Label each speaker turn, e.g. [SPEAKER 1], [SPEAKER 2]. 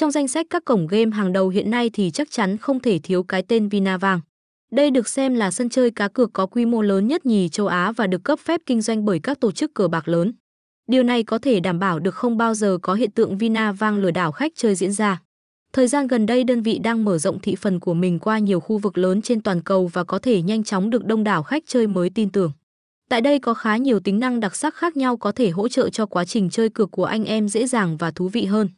[SPEAKER 1] Trong danh sách các cổng game hàng đầu hiện nay thì chắc chắn không thể thiếu cái tên Vinavang. Đây được xem là sân chơi cá cược có quy mô lớn nhất nhì châu Á và được cấp phép kinh doanh bởi các tổ chức cờ bạc lớn. Điều này có thể đảm bảo được không bao giờ có hiện tượng Vinavang lừa đảo khách chơi diễn ra. Thời gian gần đây đơn vị đang mở rộng thị phần của mình qua nhiều khu vực lớn trên toàn cầu và có thể nhanh chóng được đông đảo khách chơi mới tin tưởng. Tại đây có khá nhiều tính năng đặc sắc khác nhau có thể hỗ trợ cho quá trình chơi cược của anh em dễ dàng và thú vị hơn.